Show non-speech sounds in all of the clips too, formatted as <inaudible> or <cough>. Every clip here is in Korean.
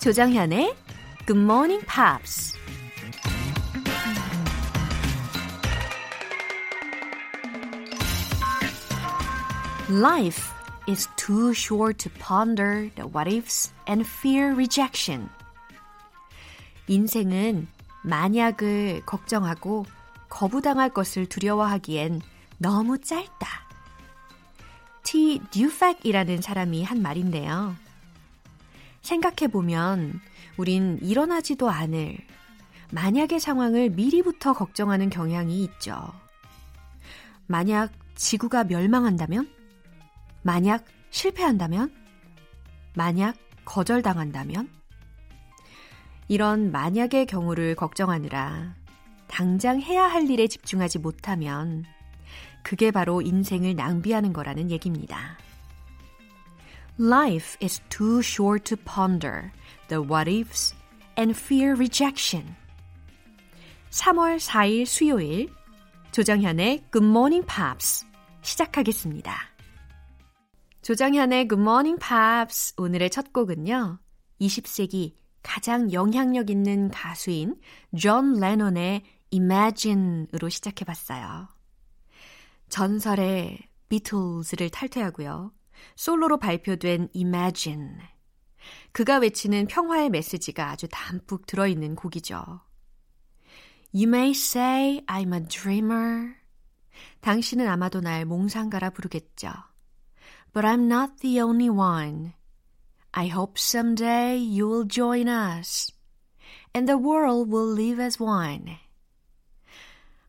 조정현의 Good Morning Pops. Life is too short to ponder the what ifs and fear rejection. 인생은 만약을 걱정하고 거부당할 것을 두려워하기엔 너무 짧다. T. 듀팩이라는 사람이 한 말인데요. 생각해보면 우린 일어나지도 않을 만약의 상황을 미리부터 걱정하는 경향이 있죠. 만약 지구가 멸망한다면? 만약 실패한다면? 만약 거절당한다면? 이런 만약의 경우를 걱정하느라 당장 해야 할 일에 집중하지 못하면 그게 바로 인생을 낭비하는 거라는 얘기입니다. Life is too short to ponder the what ifs and fear rejection. 3월 4일 수요일 조정현의 Good Morning Pops 시작하겠습니다. 조정현의 Good Morning Pops 오늘의 첫 곡은요. 20세기 가장 영향력 있는 가수인 존 레논의 Imagine으로 시작해봤어요. 전설의 비틀즈를 탈퇴하고요. 솔로로 발표된 Imagine. 그가 외치는 평화의 메시지가 아주 담뿍 들어있는 곡이죠. You may say I'm a dreamer. 당신은 아마도 날 몽상가라 부르겠죠. But I'm not the only one. I hope someday you will join us. And the world will live as one.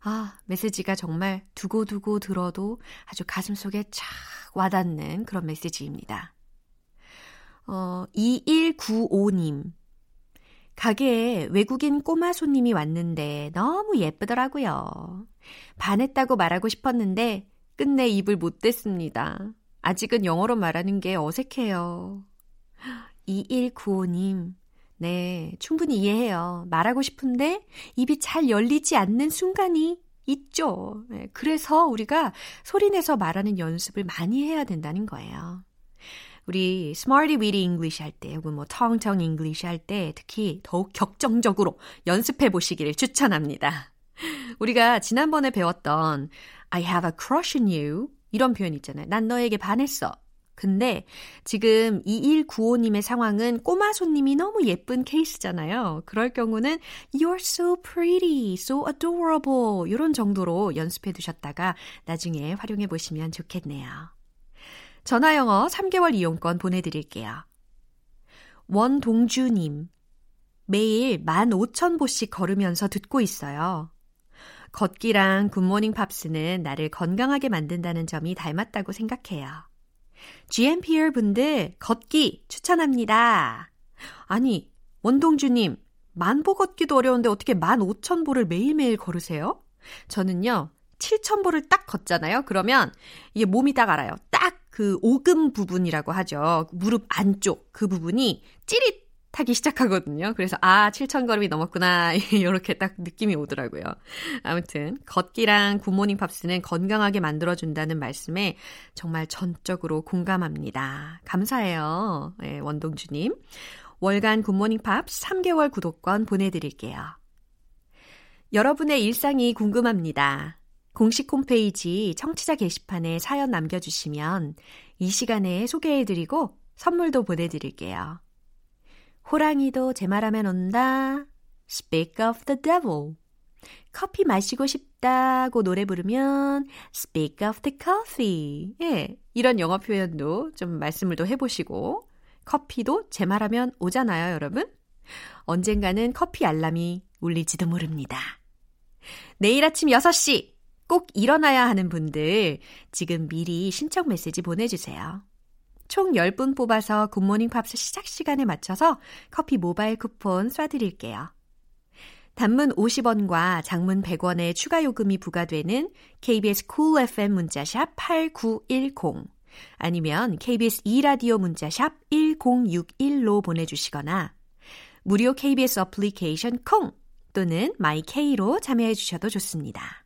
아, 메시지가 정말 두고두고 들어도 아주 가슴 속에 착 와닿는 그런 메시지입니다. 어, 2195님. 가게에 외국인 꼬마 손님이 왔는데 너무 예쁘더라고요. 반했다고 말하고 싶었는데 끝내 입을 못 댔습니다. 아직은 영어로 말하는 게 어색해요. 2195님. 네, 충분히 이해해요. 말하고 싶은데 입이 잘 열리지 않는 순간이 있죠. 네, 그래서 우리가 소리내서 말하는 연습을 많이 해야 된다는 거예요. 우리 Smarty Weedy English 할 때, 혹은 뭐 Tong Tong English 할 때 특히 더욱 격정적으로 연습해 보시기를 추천합니다. 우리가 지난번에 배웠던 I have a crush on you 이런 표현 있잖아요. 난 너에게 반했어. 근데 지금 2195님의 상황은 꼬마 손님이 너무 예쁜 케이스잖아요. 그럴 경우는 You're so pretty, so adorable 이런 정도로 연습해 두셨다가 나중에 활용해 보시면 좋겠네요. 전화 영어 3개월 이용권 보내드릴게요. 원동주님, 매일 15,000보씩 걸으면서 듣고 있어요. 걷기랑 굿모닝 팝스는 나를 건강하게 만든다는 점이 닮았다고 생각해요. GMPR 분들 걷기 추천합니다. 아니, 원동주님, 만보 걷기도 어려운데 어떻게 15,000보를 매일매일 걸으세요? 저는요, 7,000보를 딱 걷잖아요? 그러면 이게 몸이 딱 알아요. 딱 그 오금 부분이라고 하죠. 무릎 안쪽 그 부분이 찌릿 타기 시작하거든요. 그래서 아, 7천 걸음이 넘었구나. <laughs> 이렇게 딱 느낌이 오더라고요. 아무튼 걷기랑 굿모닝 팝스는 건강하게 만들어 준다는 말씀에 정말 전적으로 공감합니다. 감사해요. 네, 원동주 님. 월간 굿모닝 팝스 3개월 구독권 보내 드릴게요. 여러분의 일상이 궁금합니다. 공식 홈페이지 청취자 게시판에 사연 남겨 주시면 이 시간에 소개해 드리고 선물도 보내 드릴게요. 호랑이도 제 말하면 온다. Speak of the devil. 커피 마시고 싶다고 노래 부르면 Speak of the coffee. 예, 이런 영어 표현도 좀 말씀을 또 해보시고 커피도 제 말하면 오잖아요, 여러분. 언젠가는 커피 알람이 울릴지도 모릅니다. 내일 아침 6시 꼭 일어나야 하는 분들 지금 미리 신청 메시지 보내주세요. 총 10분 뽑아서 굿모닝 팝스 시작 시간에 맞춰서 커피 모바일 쿠폰 쏴드릴게요. 단문 50원과 장문 100원의 추가 요금이 부과되는 KBS Cool Cool FM 문자샵 8910 아니면 KBS 2라디오 문자샵 1061로 보내주시거나 무료 KBS 어플리케이션 콩 또는 마이케이로 참여해 주셔도 좋습니다.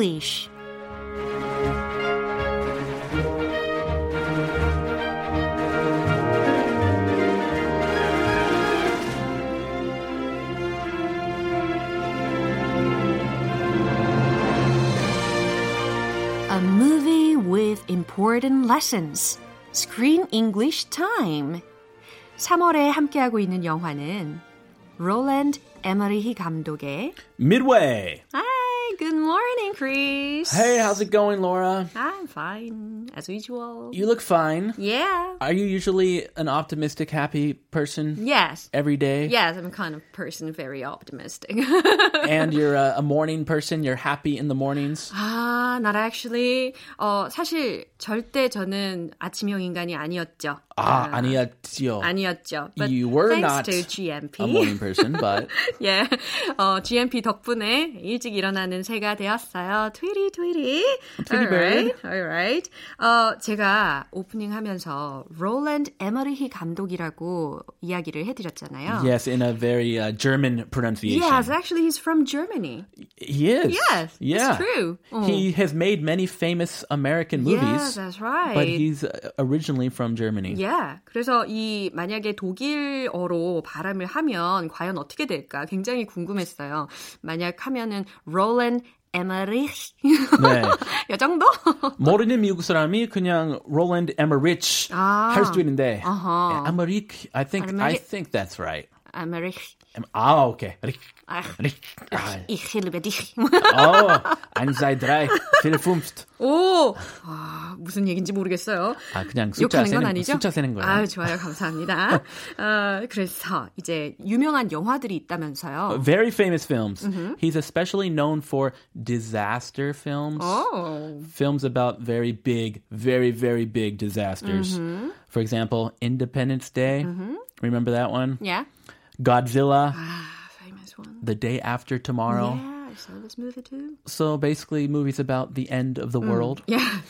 English. A movie with important lessons. Screen English Time. 3월에 함께하고 있는 영화는 롤랜드 에머리히 감독의 Midway. Hi, good morning, Chris. Hey, how's it going, Laura? I'm fine, as usual. You look fine. Yeah. Are you usually an optimistic, happy person Yes. every day? Yes, I'm a kind of person very optimistic. <laughs> And you're a, a morning person? You're happy in the mornings? 아, not actually. 어, 사실 절대 저는 아침형 인간이 아니었죠. 아, 아니었지요. 아니었죠. But You were not to GMP. a morning person, but 예. 어, GMP 덕분에 일찍 일어나는 새가 되었어요. 트위리 트위리. Tweety bird. Alright. 어, 제가 오프닝 하면서 롤랜드 에머리히 감독이라고 이야기를 해 드렸잖아요. yes, in a very uh, German pronunciation. Yes, actually he's from Germany. He is. Yes, yeah. it's true. 어. He has made many famous American movies, Yes, that's right. but he's uh, originally from Germany. Yeah. 그래서 이 만약에 독일어로 발음을 하면 과연 어떻게 될까 굉장히 궁금했어요. 만약 하면은 롤랜 에머리히 네. 이 정도? 모르는 미국 사람이 그냥 Roland Emmerich 아. 할 수도 있는데 아하. Emmerich, I think I think that's right. 에머리히. Em- 아, 오케이. 아, <laughs> 아, ich liebe dich. 어, 1, 2, 3, 4, 5. 오, 아, 무슨 얘기인지 모르겠어요. 아, 그냥 숫자 욕하는 건 세는, 아니죠? 숫자 세는 거예요. 아, 좋아요. 감사합니다. <laughs> 어, 그래서 이제 유명한 영화들이 있다면서요. Very famous films. Mm-hmm. He's especially known for disaster films. 오, Films about very big, very, very big disasters. Mm-hmm. For example, Independence Day. Remember that one? yeah. Godzilla, 아, famous one. The Day After Tomorrow. Yeah, I saw this movie too. So basically, movies about the end of the Mm. world. Yeah,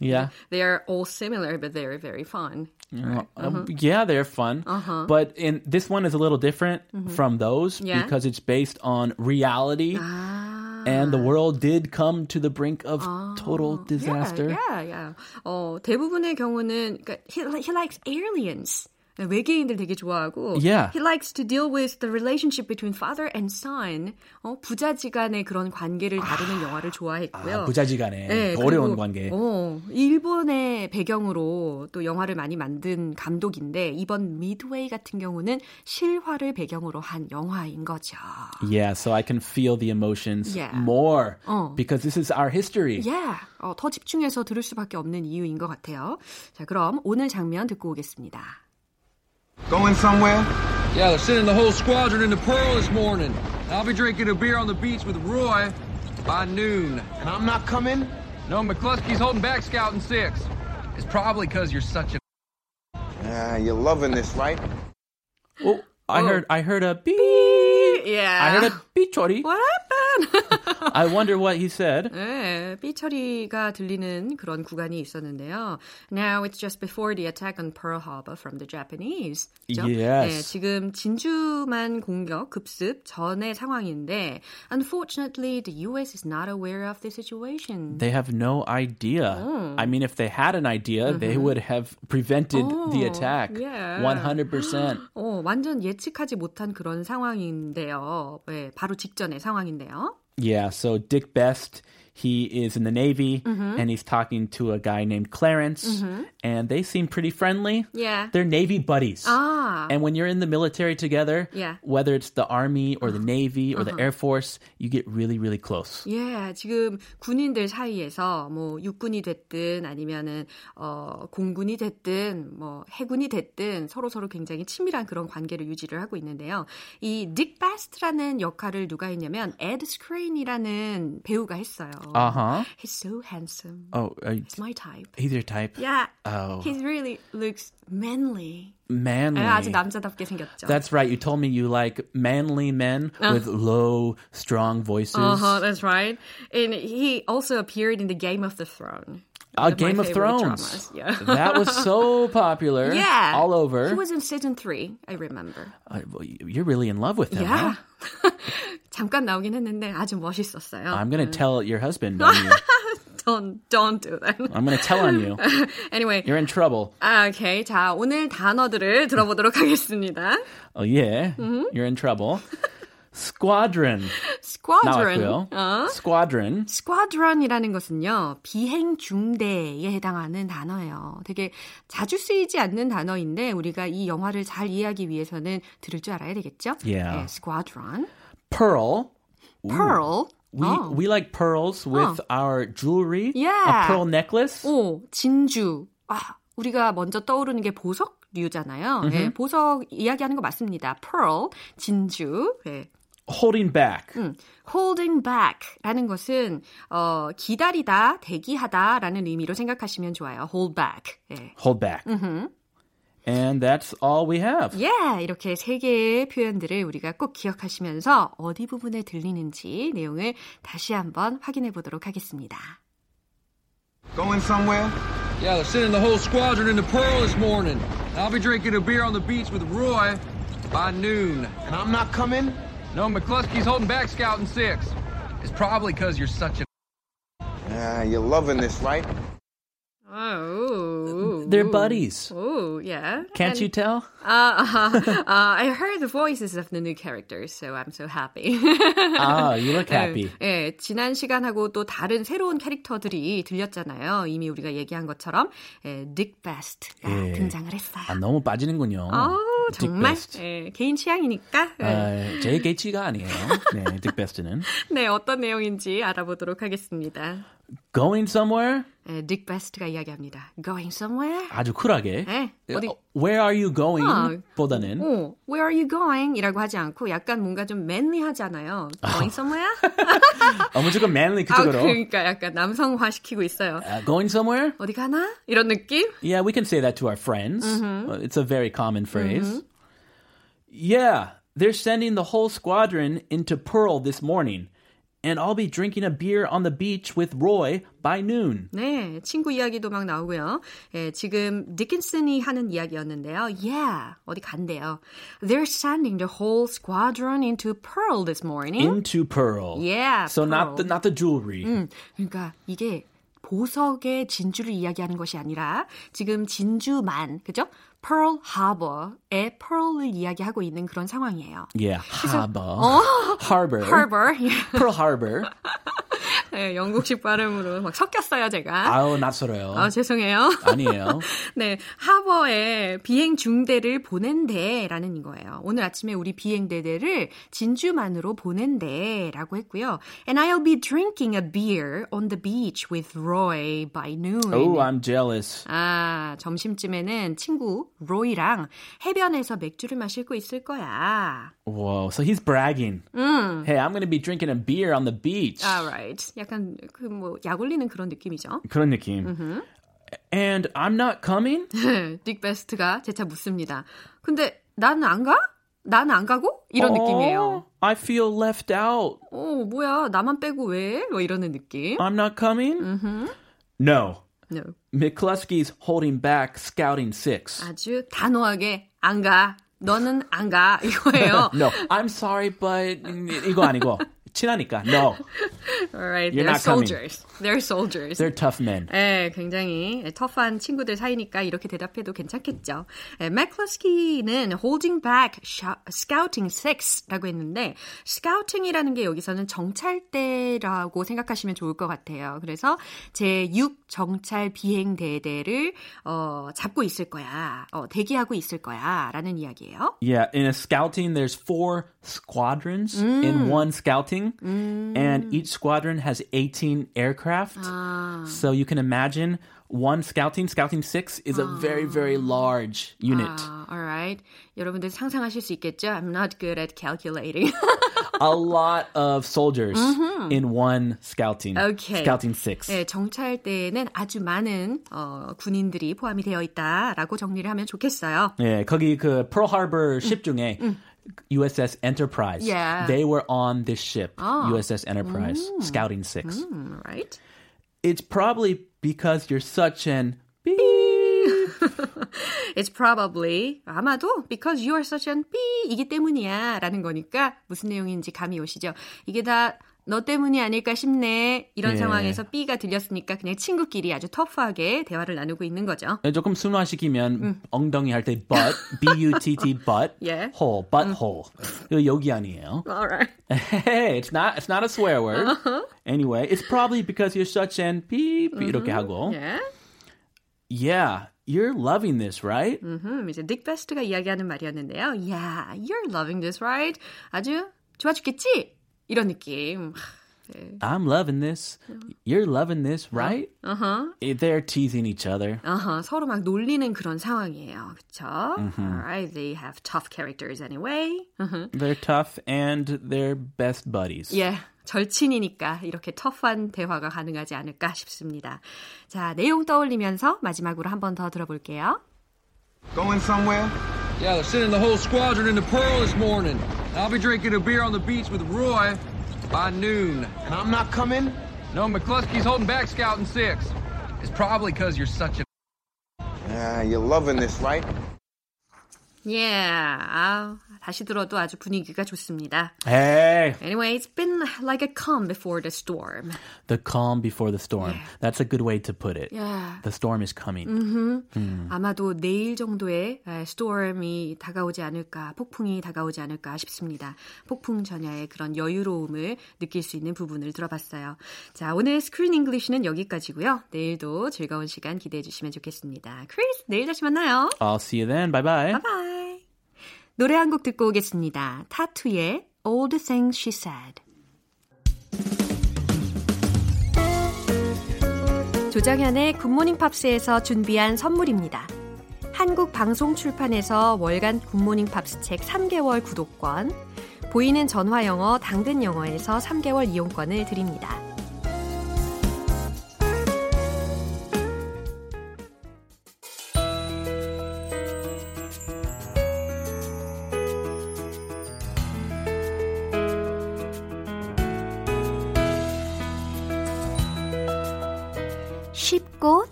Yeah. they are all similar, but they're very fun. Uh, Uh-huh. yeah, they're fun. But in this one is a little different from those Mm-hmm. Yeah. because it's based on reality. 아, And the world did come to the brink of total disaster. Yeah, yeah, yeah. 어, 대부분의 경우는 그러니까 he, he likes aliens. 외계인들 되게 좋아하고 Yeah. he likes to deal with the relationship between father and son. 어, 부자지간의 그런 관계를 다루는 영화를 좋아했고요. 아, 부자지간에 네, 어려운 관계. 어, 일본의 배경으로 또 영화를 많이 만든 감독인데 이번 미드웨이 같은 경우는 실화를 배경으로 한 영화인 거죠. Yeah, so I can feel the emotions Yeah. more 어. because this is our history. Yeah. 어, 더 집중해서 들을 수밖에 없는 이유인 것 같아요. 자, 그럼 오늘 장면 듣고 오겠습니다. Going somewhere? Yeah, they're sending the whole squadron into Pearl this morning. I'll be drinking a beer on the beach with Roy by noon. And I'm not coming? No, McCluskey's holding back scouting six. It's probably because you're such a. Ah, you're loving this, right? Oh, I heard I heard a beep. Yeah. I heard a beep chori. What happened? I wonder what he said. 네, 삐 처리가 들리는 그런 구간이 있었는데요. Now it's just before the attack on Pearl Harbor from the Japanese. 그죠? Yes. 네, 지금 진주만 공격 급습 전의 상황인데 unfortunately the US is not aware of the situation. They have no idea. I mean, if they had an idea, they would have prevented the Oh, attack. yeah. 100%. 어, 완전 예측하지 못한 그런 상황인데요. 네, 바로 직전의 상황인데요. Yeah, so Dick Best, he is in the Navy and he's talking to a guy named Clarence, and they seem pretty friendly. Yeah. They're Navy buddies. Ah. And when you're in the military together, Yeah. whether it's the Army or the Navy or the Air Force, you get really, really close. 예, 지금 군인들 사이에서 뭐 육군이 됐든 아니면은 어 공군이 됐든 뭐 해군이 됐든 서로 서로 굉장히 친밀한 그런 관계를 유지를 하고 있는데요. 이 딕 바스트라는 역할을 누가 했냐면 에드 스크레인이라는 배우가 했어요. Uh huh. He's so handsome. Oh, uh, It's my type. he's your type. Yeah. Oh, He really looks manly. manly. 예, 아주 남자답게 생겼죠. That's right. You told me you like manly men with low, strong voices. Uh-huh, that's right. And he also appeared in the Game of the Throne. Uh, One my Game of favorite Thrones. dramas. Yeah. <laughs> that was so popular. <laughs> Yeah. All over. He was in season three, I remember. Uh, well, you're really in love with him. Yeah. huh? <laughs> 잠깐 나오긴 했는데 아주 멋있었어요. I'm going to tell your husband on you. Don't, don't do that. I'm going to tell on you. anyway. You're in trouble. 아, 오케이. 자, 오늘 단어들을 들어보도록 하겠습니다. Oh, yeah. You're in trouble. Squadron. Squadron. 나왔고요. 어? Squadron. squadron이라는 것은요, 비행 중대에 해당하는 단어예요. 되게 자주 쓰이지 않는 단어인데, 우리가 이 영화를 잘 이해하기 위해서는 들을 줄 알아야 되겠죠? Yeah. 네, squadron. Pearl. pearl. We 어. we like pearls with our jewelry. Yeah. A pearl necklace. 오, 진주. 아, 우리가 먼저 떠오르는 게 보석 류잖아요. 네, 보석 이야기하는 거 맞습니다. pearl, 진주. 네. Holding back. 음, holding back라는 것은 어, 기다리다, 대기하다라는 의미로 생각하시면 좋아요. hold back. 예. Hold back. And that's all we have. 예, 이렇게 세 개의 표현들을 우리가 꼭 기억하시면서 어디 부분에 들리는지 내용을 다시 한번 확인해 보도록 하겠습니다. Going somewhere? Yeah, they're sending the whole squadron into Pearl this morning. I'll be drinking a beer on the beach with Roy by noon. And I'm not coming? No, McCluskey's holding back scouting six. It's probably because you're such a Ah, you're loving this, right? Oh, They're buddies. Oh, yeah. Can't And, you tell? Uh, uh, uh, I heard the voices of the new characters, so I'm so happy. Ah, you look happy. 예, 지난 시간하고 또 다른 새로운 캐릭터들이 들렸잖아요. 이미 우리가 얘기한 것처럼 예, 닉 베스트가 예. 등장을 했어요. 아, 너무 빠지는군요. 어, 딕 정말. 예, 개인 취향이니까 예. 아, 제 개치가 아니에요. 네, 딕 베스트는. 네 어떤 내용인지 알아보도록 하겠습니다. Going somewhere? 예, 닉 베스트가 이야기합니다. Going somewhere? 아주 쿨하게. 네, 어디- 어, Where are you going? 아, 보다는 어, Where are you going? 이라고 하지 않고 약간 뭔가 좀 manly하잖아요. Going somewhere? <laughs> 어, 무조건 manly 아, 그쪽으로. 그러니까 약간 남성화 시키고 있어요. Uh, going somewhere? 어디 가나? 이런 느낌? Yeah, we can say that to our friends. Mm-hmm. Uh, It's a very common phrase. Yeah, they're sending the whole squadron into Pearl this morning. And I'll be drinking a beer on the beach with Roy by noon. 네, 친구 이야기도 막 나오고요. 예, 지금 디킨슨이 하는 이야기였는데요. Yeah, 어디 간대요. They're sending the whole squadron into Pearl this morning. Into Pearl. Yeah, So not the Pearl. not the jewelry. 음, 그러니까 이게 보석의 진주를 이야기하는 것이 아니라 지금 진주만, 그죠? Pearl Harbor의 Pearl을 이야기하고 있는 그런 상황이에요. Yeah, harbor. harbor. Harbor. Pearl Harbor. 네, 영국식 발음으로 막 섞였어요, 제가. 아우 낯설어요. 아, 죄송해요. 아니에요. 네, 하버에 비행 중대를 보낸대라는 거예요. 오늘 아침에 우리 비행 대대를 진주만으로 보낸대라고 했고요. And I'll be drinking a beer on the beach with Roy by noon. Oh, I'm jealous. 아, 점심쯤에는 친구 로이랑 해변에서 맥주를 마시고 있을 거야. Whoa, so he's bragging. Hey, I'm going to be drinking a beer on the beach. Alright. 약간 그 뭐 약 올리는 그런 느낌이죠. 그런 느낌. And I'm not coming? 닉 베스트가 재차 묻습니다. 근데 나는 안 가? 나는 안 가고? 이런 느낌이에요. Oh, I feel left out. 어, 뭐야, 나만 빼고 왜? 뭐 이러는 느낌. I'm not coming? No. No. McCluskey's holding back scouting six. 아주 단호하게 안 가. 너는 안 가. 이거예요. No, I'm sorry, but 이거 아니고 친하니까. No. Alright, You're they're not coming. soldiers. They're soldiers. They're tough men. 네, 굉장히 터프한 친구들 사이니까 이렇게 대답해도 괜찮겠죠. 네, 맥클러스키는 holding back scouting six라고 했는데 scouting이라는 게 여기서는 정찰대라고 생각하시면 좋을 것 같아요. 그래서 제6 정찰 비행 대대를 어, 잡고 있을 거야. 어, 대기하고 있을 거야. 라는 이야기예요. Yeah, in a scouting, there's four squadrons in one scouting, and each squadron has 18 aircraft. So you can imagine one scouting, scouting six, is a very, very large unit. 아, alright. 여러분들 상상하실 수 있겠죠? I'm not good at calculating. <laughs> a lot of soldiers in one scouting. Okay. Scouting six. 네, 정찰대에는 아주 많은 어, 군인들이 포함이 되어 있다라고 정리를 하면 좋겠어요. 예, 거기 그 Pearl Harbor ship 중에 USS Enterprise. Yeah. They were on this ship, USS Enterprise, Scouting Six. 음, right? It's probably because you're such an beep. <laughs> It's probably 아마도 because you are such an B 이기 때문이야 라는 거니까 무슨 내용인지 감이 오시죠? 이게 다 너 때문이 아닐까 싶네. 이런 예. 상황에서 B가 들렸으니까 그냥 친구끼리 아주 터프하게 대화를 나누고 있는 거죠. 조금 순화시키면 엉덩이 할 때 butt, B-U-T-T, butt, Yeah. hole, butt hole. 이거 여기 아니에요. Alright. Hey, it's not, it's not a swear word. Anyway, it's probably because you're such an beep 이렇게 하고. Yeah. Yeah, you're loving this, right? 음, 이제 닉 베스트가 이야기하는 말이었는데요. Yeah, you're loving this, right? 아주 좋아 죽겠지? 이런 느낌. I'm loving this. You're loving this, right? 어허. They're teasing each other. 어허, 서로 막 놀리는 그런 상황이에요. 그쵸? Alright, they have tough characters anyway. 으흠. They're tough and they're best buddies. 예, 절친이니까 이렇게 터프한 대화가 가능하지 않을까 싶습니다. 자, 내용 떠올리면서 마지막으로 한 번 더 들어볼게요. Going somewhere? Yeah, they're sending the whole squadron into Pearl this morning. I'll be drinking a beer on the beach with Roy by noon. And I'm not coming? No, McCluskey's holding back Scouting 6. It's probably because you're such a Yeah, you're loving this, right? 예, 아, 다시 들어도 아주 분위기가 좋습니다. Hey, Anyway, it's been like a calm before the storm. the calm before the storm. That's a good way to put it. Yeah. The storm is coming. 아마도 내일 정도의 에, storm이 다가오지 않을까, 폭풍이 다가오지 않을까 싶습니다. 폭풍 전야의 그런 여유로움을 느낄 수 있는 부분을 들어봤어요. 자, 오늘 Screen English는 여기까지고요. 내일도 즐거운 시간 기대해 주시면 좋겠습니다. 크리스, 내일 다시 만나요. I'll see you then. Bye bye. Bye. 노래 한 곡 듣고 오겠습니다. t.A.T.u.의 All the Things She Said. 조정현의 Good Morning Pops에서 준비한 선물입니다. 한국 방송 출판에서 월간 Good Morning Pops 책 3개월 구독권, 보이는 전화 영어 당근 영어에서 3개월 이용권을 드립니다.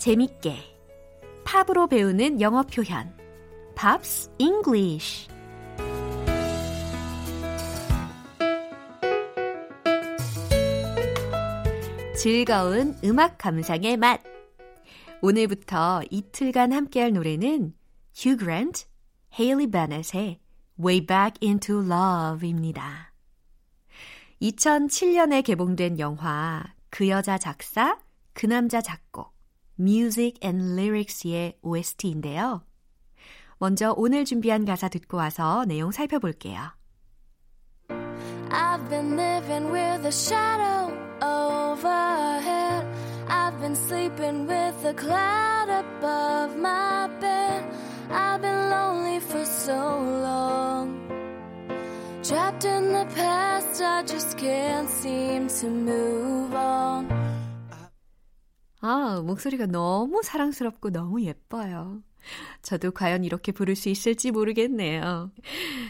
재밌게. 팝으로 배우는 영어 표현. Pops English 즐거운 음악 감상의 맛. 오늘부터 이틀간 함께할 노래는 휴 그랜트, 헤일리 베넷의 Way Back Into Love입니다. 2007년에 개봉된 영화 그 여자 작사, 그 남자 작곡, Music and Lyrics의 OST인데요. 먼저 오늘 준비한 가사 듣고 와서 내용 살펴볼게요. I've been living with a shadow overhead. I've been sleeping with a cloud above my bed. I've been lonely for so long. Trapped in the past, I just can't seem to move on. 아, 목소리가 너무 사랑스럽고 너무 예뻐요. 저도 과연 이렇게 부를 수 있을지 모르겠네요.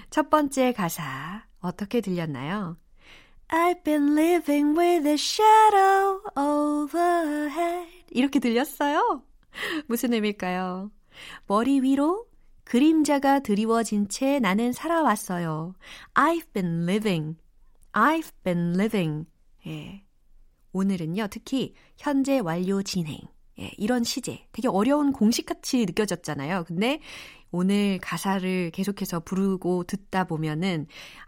첫 번째 가사, 어떻게 들렸나요? I've been living with a shadow overhead. 이렇게 들렸어요? 무슨 의미일까요? 머리 위로 그림자가 드리워진 채 나는 살아왔어요. I've been living. I've been living. 예. 오늘은요, 특히 현재 완료 진행. 예, 이런 시제. 되게 어려운 공식같이 느껴졌잖아요. 근데 오늘 가사를 계속해서 부르고 듣다 보면은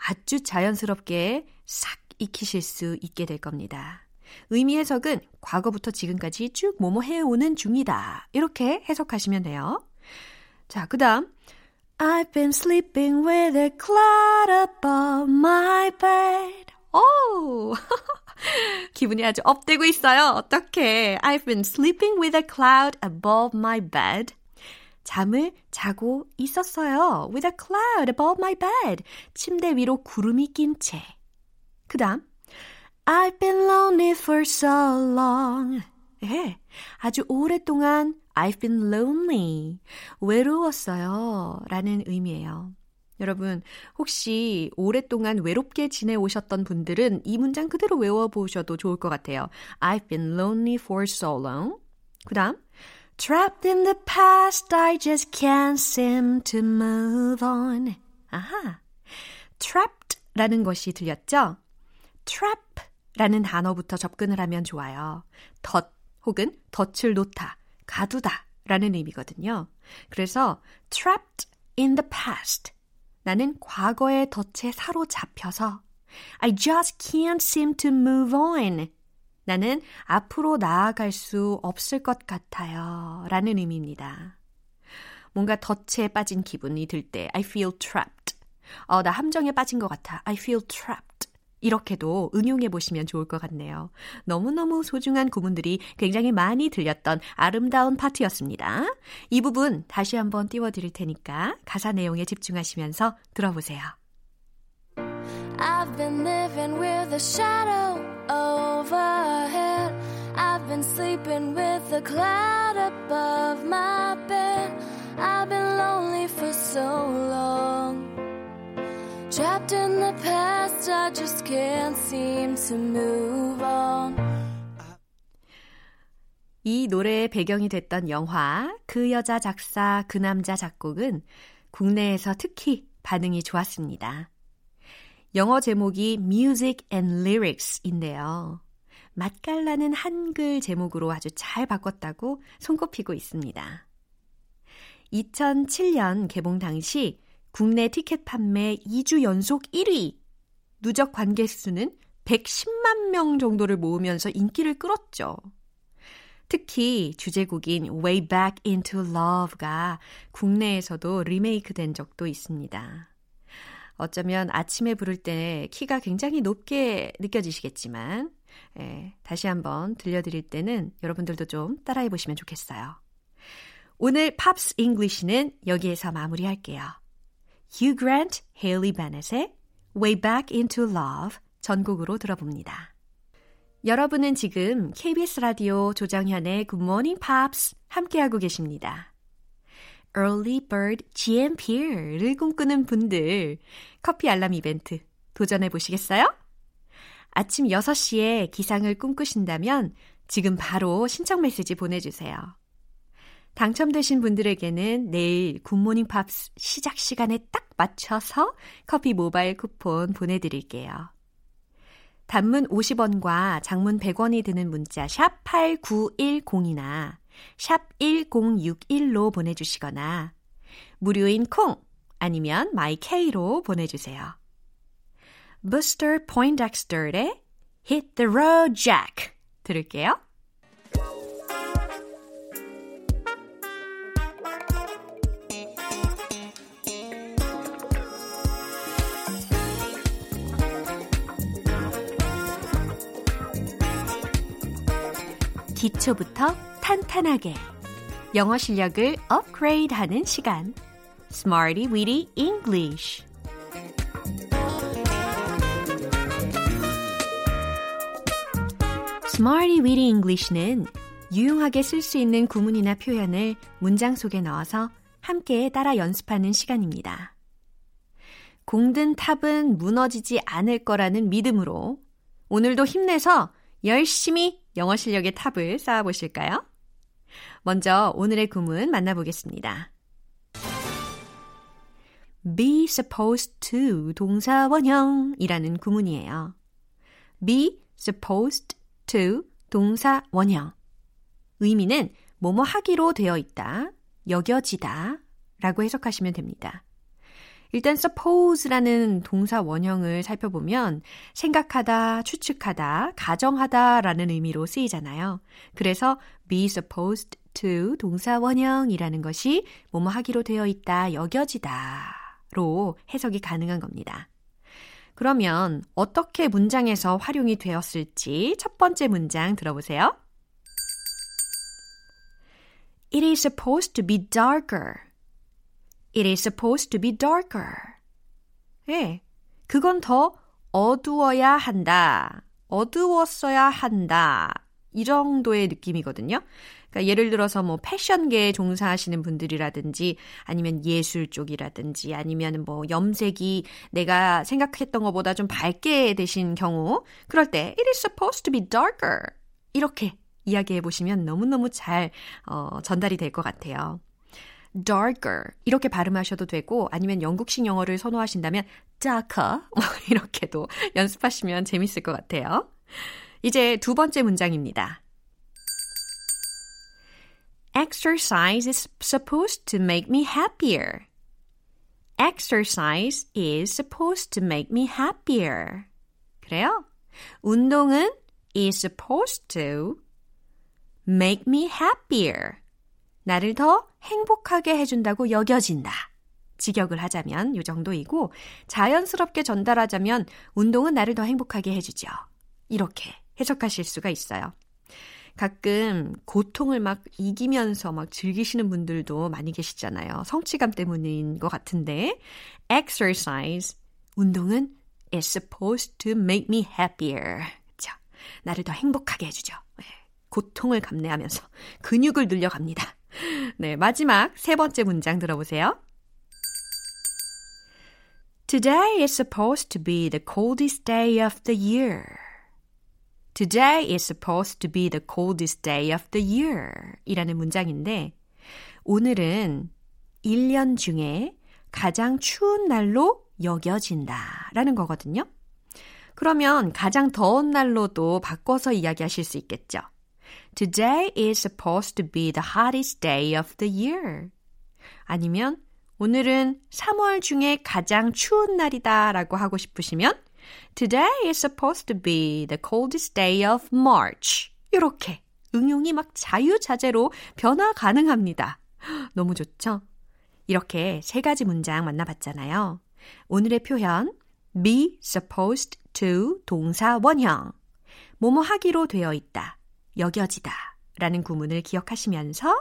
아주 자연스럽게 싹 익히실 수 있게 될 겁니다. 의미 해석은 과거부터 지금까지 쭉 뭐뭐 해오는 중이다. 이렇게 해석하시면 돼요. 자, 그 다음. I've been sleeping with a cloud above my bed. 오! <laughs> 기분이 아주 업되고 있어요. 어떻게? I've been sleeping with a cloud above my bed. 잠을 자고 있었어요. With a cloud above my bed. 침대 위로 구름이 낀 채. 그 다음. I've been lonely for so long. 예, 아주 오랫동안 I've been lonely. 외로웠어요. 라는 의미예요. 여러분, 혹시 오랫동안 외롭게 지내오셨던 분들은 이 문장 그대로 외워보셔도 좋을 것 같아요. I've been lonely for so long. 그 다음, Trapped in the past, I just can't seem to move on. 아하. trapped 라는 것이 들렸죠? trap 라는 단어부터 접근을 하면 좋아요. 덫 혹은 덫을 놓다, 가두다 라는 의미거든요. 그래서 trapped in the past. 나는 과거의 덫에 사로잡혀서 I just can't seem to move on. 나는 앞으로 나아갈 수 없을 것 같아요. 라는 의미입니다. 뭔가 덫에 빠진 기분이 들 때 I feel trapped. 어, 나 함정에 빠진 것 같아. I feel trapped. 이렇게도 응용해 보시면 좋을 것 같네요. 너무너무 소중한 구문들이 굉장히 많이 들렸던 아름다운 파트였습니다. 이 부분 다시 한번 띄워드릴 테니까 가사 내용에 집중하시면서 들어보세요. I've been living with a shadow overhead. I've been sleeping with a cloud above my bed. I've been lonely for so long. Trapped in the past, I just can't seem to move on. 이 노래의 배경이 됐던 영화 그 여자 작사 그 남자 작곡은 국내에서 특히 반응이 좋았습니다. 영어 제목이 Music and Lyrics인데요. 맛깔나는 한글 제목으로 아주 잘 바꿨다고 손꼽히고 있습니다. 2007년 개봉 당시 국내 티켓 판매 2주 연속 1위, 누적 관객 수는 110만 명 정도를 모으면서 인기를 끌었죠. 특히 주제곡인 Way Back Into Love가 국내에서도 리메이크 된 적도 있습니다. 어쩌면 아침에 부를 때 키가 굉장히 높게 느껴지시겠지만, 예, 다시 한번 들려드릴 때는 여러분들도 좀 따라해 보시면 좋겠어요. 오늘 Pops English는 여기에서 마무리할게요. Hugh Grant, Haley Bennett의 Way Back Into Love 전곡으로 들어봅니다. 여러분은 지금 KBS 라디오 조정현의 Good Morning Pops 함께하고 계십니다. Early Bird GMP를 꿈꾸는 분들 커피 알람 이벤트 도전해 보시겠어요? 아침 6시에 기상을 꿈꾸신다면 지금 바로 신청 메시지 보내주세요. 당첨되신 분들에게는 내일 Good Morning Pops 시작 시간에 딱 맞춰서 커피 모바일 쿠폰 보내드릴게요. 단문 50원과 장문 100원이 드는 문자 샵 8910이나 샵 1061로 보내주시거나 무료인 콩 아니면 마이케이로 보내주세요. Buster Poindexter의 Hit the Road Jack 들을게요. 기초부터 탄탄하게. 영어 실력을 업그레이드 하는 시간. Smarty Weedy English. Smarty Weedy English는 유용하게 쓸 수 있는 구문이나 표현을 문장 속에 넣어서 함께 따라 연습하는 시간입니다. 공든 탑은 무너지지 않을 거라는 믿음으로 오늘도 힘내서 열심히 영어 실력의 탑을 쌓아보실까요? 먼저 오늘의 구문 만나보겠습니다. be supposed to 동사 원형이라는 구문이에요. be supposed to 동사 원형. 의미는 뭐뭐 하기로 되어 있다, 여겨지다 라고 해석하시면 됩니다. 일단 suppose라는 동사 원형을 살펴보면 생각하다, 추측하다, 가정하다 라는 의미로 쓰이잖아요. 그래서 be supposed to 동사 원형이라는 것이 뭐뭐 하기로 되어 있다, 여겨지다로 해석이 가능한 겁니다. 그러면 어떻게 문장에서 활용이 되었을지 첫 번째 문장 들어보세요. It is supposed to be darker. It is supposed to be darker. 예, 그건 더 어두워야 한다. 어두웠어야 한다. 이 정도의 느낌이거든요. 그러니까 예를 들어서 뭐 패션계에 종사하시는 분들이라든지 아니면 예술 쪽이라든지 아니면 뭐 염색이 내가 생각했던 것보다 좀 밝게 되신 경우 그럴 때 it is supposed to be darker 이렇게 이야기해 보시면 너무너무 잘 어, 전달이 될 것 같아요. Darker 이렇게 발음하셔도 되고 아니면 영국식 영어를 선호하신다면 darker 뭐 이렇게도 연습하시면 재밌을 것 같아요. 이제 두 번째 문장입니다. Exercise is supposed to make me happier. Exercise is supposed to make me happier. 그래요? 운동은 is supposed to make me happier. 나를 더 행복하게 해준다고 여겨진다. 직역을 하자면 이 정도이고 자연스럽게 전달하자면 운동은 나를 더 행복하게 해주죠. 이렇게 해석하실 수가 있어요. 가끔 고통을 막 이기면서 막 즐기시는 분들도 많이 계시잖아요. 성취감 때문인 것 같은데 exercise 운동은 is supposed to make me happier. 그렇죠? 나를 더 행복하게 해주죠. 네. 고통을 감내하면서 근육을 늘려갑니다. 네, 마지막 세 번째 문장 들어보세요. Today is supposed to be the coldest day of the year. Today is supposed to be the coldest day of the year. 이라는 문장인데, 오늘은 1년 중에 가장 추운 날로 여겨진다. 라는 거거든요. 그러면 가장 더운 날로도 바꿔서 이야기하실 수 있겠죠. Today is supposed to be the hottest day of the year. 아니면 오늘은 3월 중에 가장 추운 날이다 라고 하고 싶으시면 Today is supposed to be the coldest day of March. 이렇게 응용이 막 자유자재로 변화 가능합니다. 너무 좋죠? 이렇게 세 가지 문장 만나봤잖아요. 오늘의 표현 be supposed to 동사 원형 뭐뭐 하기로 되어 있다, 여겨지다 라는 구문을 기억하시면서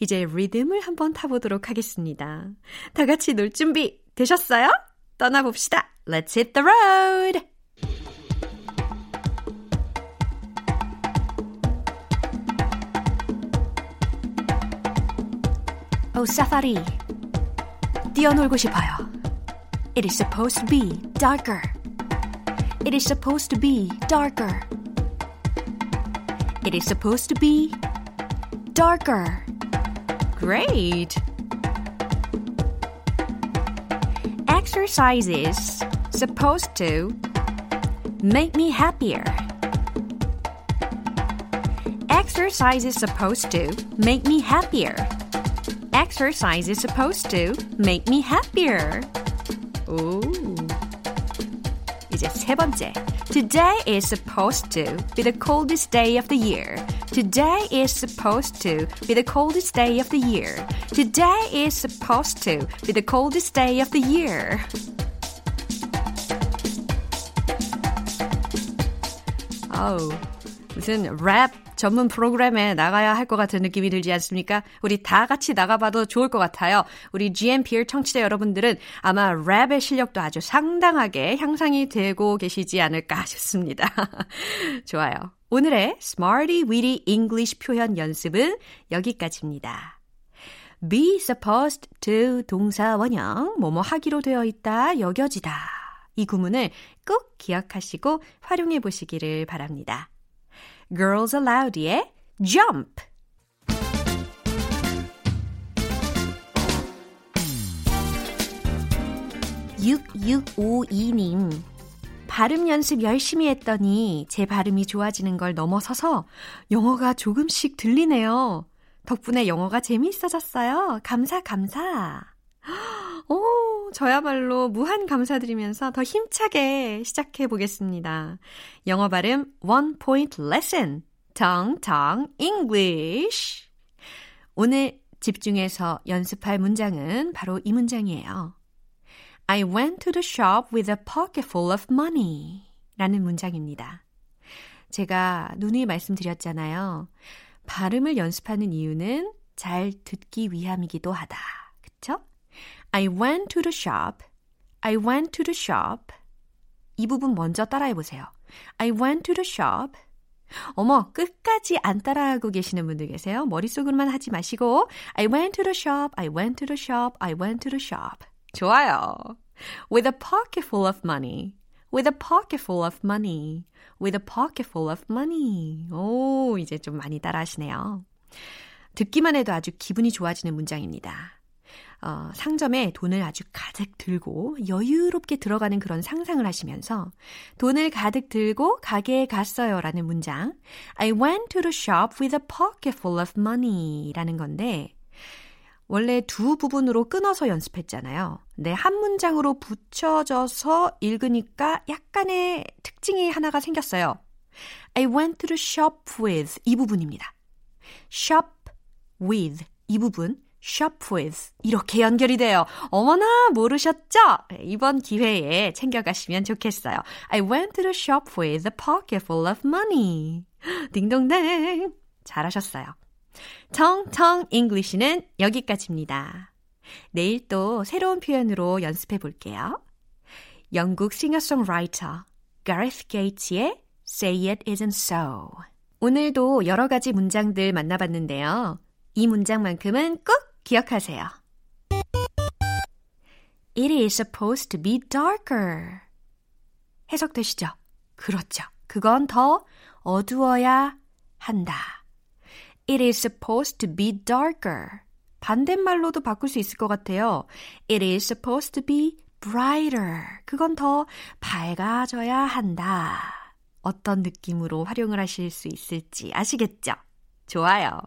이제 리듬을 한번 타보도록 하겠습니다. 다 같이 놀 준비 되셨어요? 떠나봅시다. Let's hit the road! 오, 사파리. 뛰어놀고 싶어요. It is supposed to be darker. It is supposed to be darker. It is supposed to be darker. Great. Exercise is supposed to make me happier. Exercise is supposed to make me happier. Exercise is supposed to make me happier. 오. 이제 세 번째. Today is supposed to be the coldest day of the year. Today is supposed to be the coldest day of the year. Today is supposed to be the coldest day of the year. 아우, 무슨 랩 전문 프로그램에 나가야 할 것 같은 느낌이 들지 않습니까? 우리 다 같이 나가봐도 좋을 것 같아요. 우리 GMPR 청취자 여러분들은 아마 랩의 실력도 아주 상당하게 향상이 되고 계시지 않을까 싶습니다. <laughs> 좋아요. 오늘의 Smarty Weedy English 표현 연습은 여기까지입니다. be supposed to 동사 원형 뭐뭐 하기로 되어 있다 여겨지다 이 구문을 꼭 기억하시고 활용해 보시기를 바랍니다. Girls Aloud의 Jump 6652님. 발음 연습 열심히 했더니 제 발음이 좋아지는 걸 넘어서서 영어가 조금씩 들리네요. 덕분에 영어가 재미있어졌어요. 감사, 감사. 오, 저야말로 무한 감사드리면서 더 힘차게 시작해 보겠습니다. 영어 발음 One Point Lesson. 텅텅 English. 오늘 집중해서 연습할 문장은 바로 이 문장이에요. I went to the shop with a pocket full of money. 라는 문장입니다. 제가 누누이 말씀드렸잖아요. 발음을 연습하는 이유는 잘 듣기 위함이기도 하다. I went to the shop. I went to the shop. 이 부분 먼저 따라해 보세요. I went to the shop. 어머, 끝까지 안 따라하고 계시는 분들 계세요? 머릿속으로만 하지 마시고 I went to the shop, I went to the shop, I went to the shop. 좋아요. With a pocket full of money. With a pocket full of money. With a pocket full of money. 오, 이제 좀 많이 따라하시네요. 듣기만 해도 아주 기분이 좋아지는 문장입니다. 어, 상점에 돈을 아주 가득 들고 여유롭게 들어가는 그런 상상을 하시면서 돈을 가득 들고 가게에 갔어요 라는 문장 I went to the shop with a pocket full of money 라는 건데 원래 두 부분으로 끊어서 연습했잖아요. 근데 한 문장으로 붙여져서 읽으니까 약간의 특징이 하나가 생겼어요. I went to the shop with 이 부분입니다. shop with 이 부분 shop with 이렇게 연결이 돼요. 어머나 모르셨죠? 이번 기회에 챙겨가시면 좋겠어요. I went to the shop with a pocket full of money. 딩동댕 잘하셨어요. 텅텅 English는 여기까지입니다. 내일 또 새로운 표현으로 연습해 볼게요. 영국 싱어송라이터 가레스 게이츠의 Say It Isn't So. 오늘도 여러 가지 문장들 만나봤는데요. 이 문장만큼은 꼭 기억하세요. It is supposed to be darker. 해석되시죠? 그렇죠. 그건 더 어두워야 한다. It is supposed to be darker. 반대말로도 바꿀 수 있을 것 같아요. It is supposed to be brighter. 그건 더 밝아져야 한다. 어떤 느낌으로 활용을 하실 수 있을지 아시겠죠? 좋아요.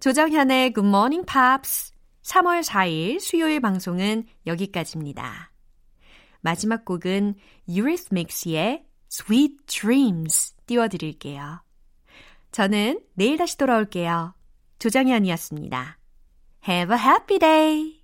조정현의 Good Morning Pops 3월 4일 수요일 방송은 여기까지입니다. 마지막 곡은 Eurythmics의 Sweet Dreams 띄워드릴게요. 저는 내일 다시 돌아올게요. 조정현이었습니다. Have a happy day!